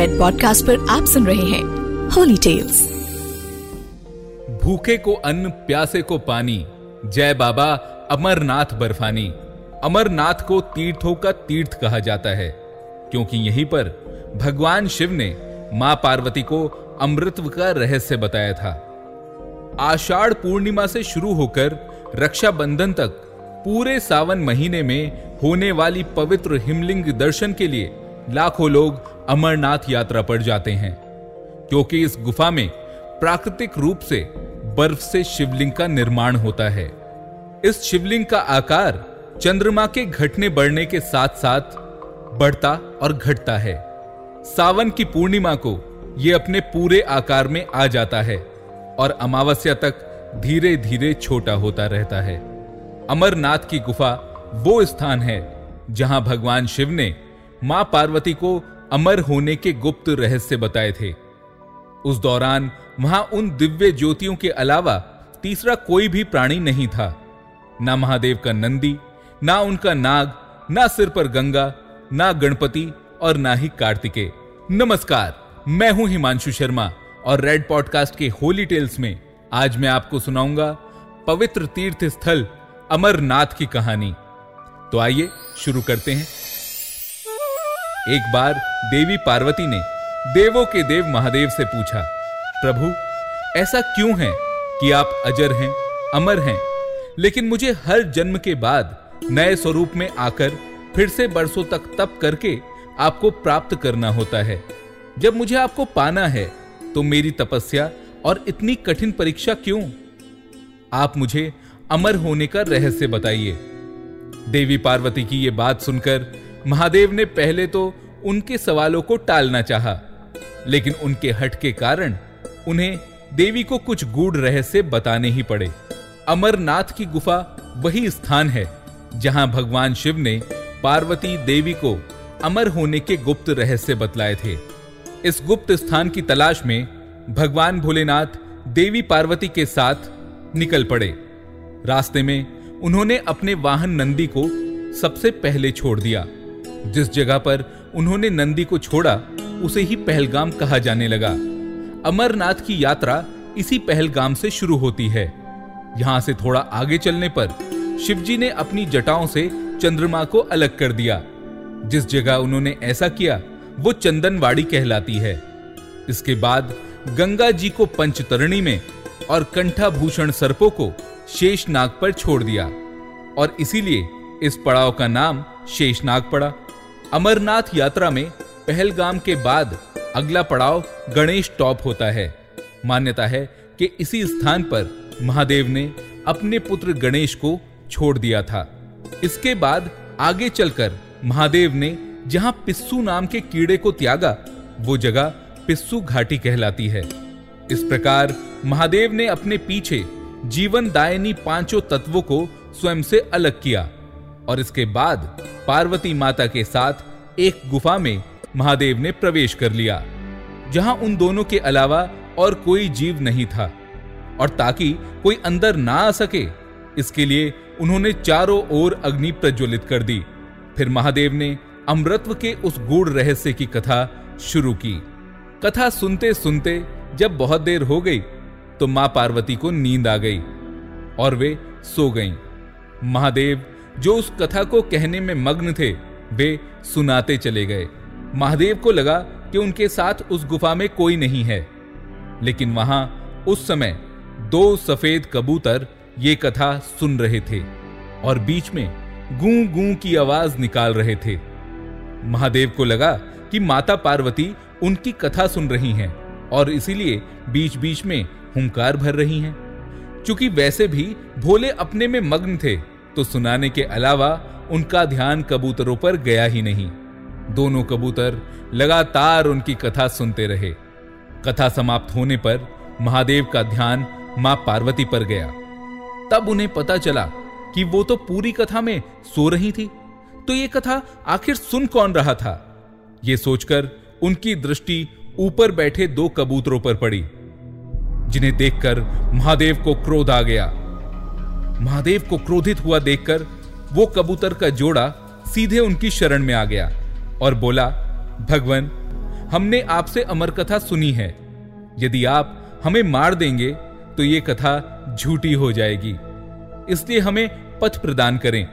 Red podcast पर आप सुन रहे हैं होली टेल्स भूखे को अन्न, प्यासे को पानी। जय बाबा, अमरनाथ बर्फानी। अमरनाथ को तीर्थों का तीर्थ कहा जाता है, क्योंकि यहीं पर भगवान शिव ने माँ पार्वती को अमृतव का रहस्य बताया था। आषाढ़ पूर्णिमा से शुरू होकर रक्षाबंधन तक पूरे सावन महीने में होने वाली पवित्र हिमलिंग दर्शन के लिए लाखों लोग अमरनाथ यात्रा पर जाते हैं, क्योंकि इस गुफा में प्राकृतिक रूप से बर्फ़ से शिवलिंग का निर्माण होता है। इस शिवलिंग का आकार चंद्रमा के घटने बढ़ने के साथ साथ बढ़ता और घटता है। सावन की पूर्णिमा को यह अपने पूरे आकार में आ जाता है और अमावस्या तक धीरे धीरे छोटा होता रहता है। अमरनाथ की गुफा वो स्थान है जहाँ भगवान शिव ने माँ पार्वती को अमर होने के गुप्त रहस्य बताए थे। उस दौरान वहाँ उन दिव्य ज्योतियों के अलावा तीसरा कोई भी प्राणी नहीं था। ना महादेव का नंदी, ना उनका नाग, ना सिर पर गंगा, ना गणपति और ना ही कार्तिके। नमस्कार, मैं हूँ हिमांशु शर्मा और रेड पॉडकास्ट के होली टेल्स में आज मैं आपको सुनाऊँगा पवित्र तीर्थ स्थल अमरनाथ की कहानी। तो आइए शुरू करते हैं। एक बार देवी पार्वती ने देवों के देव महादेव से पूछा, प्रभु, ऐसा क्यों है कि आप अजर हैं, अमर हैं? लेकिन मुझे हर जन्म के बाद नए स्वरूप में आकर फिर से बरसों तक तप करके आपको प्राप्त करना होता है। जब मुझे आपको पाना है तो मेरी तपस्या और इतनी कठिन परीक्षा क्यों? आप मुझे अमर होने का रहस्य बताइए। देवी पार्वती की यह बात सुनकर महादेव ने पहले तो उनके सवालों को टालना चाहा, लेकिन उनके हट के कारण उन्हें देवी को कुछ गूढ़ रहस्य बताने ही पड़े। अमरनाथ की गुफा वही स्थान है जहाँ भगवान शिव ने पार्वती देवी को अमर होने के गुप्त रहस्य बतलाए थे। इस गुप्त स्थान की तलाश में भगवान भोलेनाथ देवी पार्वती के साथ निकल पड़े। रास्ते में उन्होंने अपने वाहन नंदी को सबसे पहले छोड़ दिया। जिस जगह पर उन्होंने नंदी को छोड़ा, उसे ही पहलगाम कहा जाने लगा। अमरनाथ की यात्रा इसी पहलगाम से शुरू होती है। यहाँ से थोड़ा आगे चलने पर शिवजी ने अपनी जटाओं से चंद्रमा को अलग कर दिया। जिस जगह उन्होंने ऐसा किया, वो चंदनवाड़ी कहलाती है। इसके बाद गंगा जी को पंचतरणी में और कंठाभूषण सर्पों को शेषनाग पर छोड़ दिया। और इसीलिए इस पड़ाव का नाम शेषनाग पड़ा। अमरनाथ यात्रा में पहलगाम के बाद अगला पड़ाव गणेश टॉप होता है। मान्यता है कि इसी स्थान पर महादेव ने अपने पुत्र गणेश को छोड़ दिया था। इसके बाद आगे चलकर महादेव ने जहाँ पिस्सू नाम के कीड़े को त्यागा, वो जगह पिस्सू घाटी कहलाती है। इस प्रकार महादेव ने अपने पीछे जीवन दायनी पाँचों तत्वों को स्वयं से अलग किया। और इसके बाद पार्वती माता के साथ एक गुफा में महादेव ने प्रवेश कर लिया, जहाँ उन दोनों के अलावा और कोई जीव नहीं था। और ताकि कोई अंदर ना आ सके, इसके लिए उन्होंने चारों ओर अग्नि प्रज्वलित कर दी। फिर महादेव ने अमृतव के उस गूढ़ रहस्य की कथा शुरू की। कथा सुनते सुनते जब बहुत देर हो गई तो माँ पार्वती को नींद आ गई और वे सो गईं। महादेव जो उस कथा को कहने में मग्न थे, वे सुनाते चले गए। महादेव को लगा कि उनके साथ उस गुफा में कोई नहीं है। लेकिन वहाँ उस समय दो सफ़ेद कबूतर ये कथा सुन रहे थे और बीच में गूं गूं की आवाज़ निकाल रहे थे। महादेव को लगा कि माता पार्वती उनकी कथा सुन रही हैं और इसीलिए बीच बीच में हुंकार भर रही हैं। चूँकि वैसे भी भोले अपने में मग्न थे तो सुनाने के अलावा उनका ध्यान कबूतरों पर गया ही नहीं। दोनों कबूतर लगातार उनकी कथा सुनते रहे। कथा समाप्त होने पर महादेव का ध्यान माँ पार्वती पर गया। तब उन्हें पता चला कि वो तो पूरी कथा में सो रही थी। तो ये कथा आखिर सुन कौन रहा था? ये सोचकर उनकी दृष्टि ऊपर बैठे दो कबूतरों पर पड़ी, जिन्हें देखकर महादेव को क्रोध आ गया। महादेव को क्रोधित हुआ देखकर वो कबूतर का जोड़ा सीधे उनकी शरण में आ गया और बोला, भगवान, हमने आपसे अमर कथा सुनी है। यदि आप हमें मार देंगे तो ये कथा झूठी हो जाएगी। इसलिए हमें पथ प्रदान करें।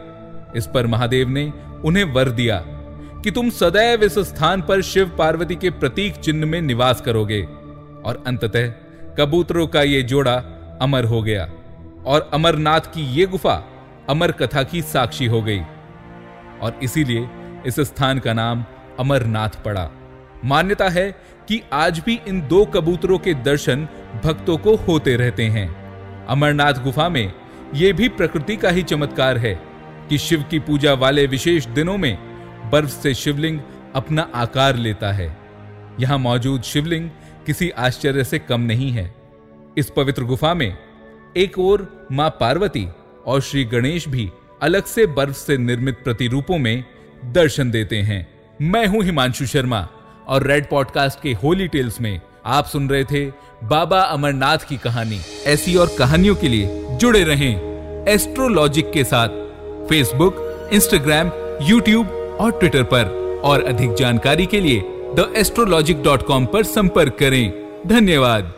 इस पर महादेव ने उन्हें वर दिया कि तुम सदैव इस स्थान पर शिव पार्वती के प्रतीक चिन्ह में निवास करोगे और अंततः कबूतरों का ये जोड़ा अमर हो गया। और अमरनाथ की ये गुफा अमर कथा की साक्षी हो गई। और इसीलिए इस स्थान का नाम अमरनाथ पड़ा। मान्यता है कि आज भी इन दो कबूतरों के दर्शन भक्तों को होते रहते हैं। अमरनाथ गुफा में यह भी प्रकृति का ही चमत्कार है कि शिव की पूजा वाले विशेष दिनों में बर्फ़ से शिवलिंग अपना आकार लेता है। यहाँ मौजूद शिवलिंग किसी आश्चर्य से कम नहीं है। इस पवित्र गुफा में एक ओर माँ पार्वती और श्री गणेश भी अलग से बर्फ़ से निर्मित प्रतिरूपों में दर्शन देते हैं। मैं हूँ हिमांशु शर्मा और रेड पॉडकास्ट के होली टेल्स में आप सुन रहे थे बाबा अमरनाथ की कहानी। ऐसी और कहानियों के लिए जुड़े रहें एस्ट्रोलॉजिक के साथ फेसबुक इंस्टाग्राम यूट्यूब और ट्विटर पर। और अधिक जानकारी के लिए द एस्ट्रोलॉजिक डॉट कॉम पर संपर्क करें। धन्यवाद।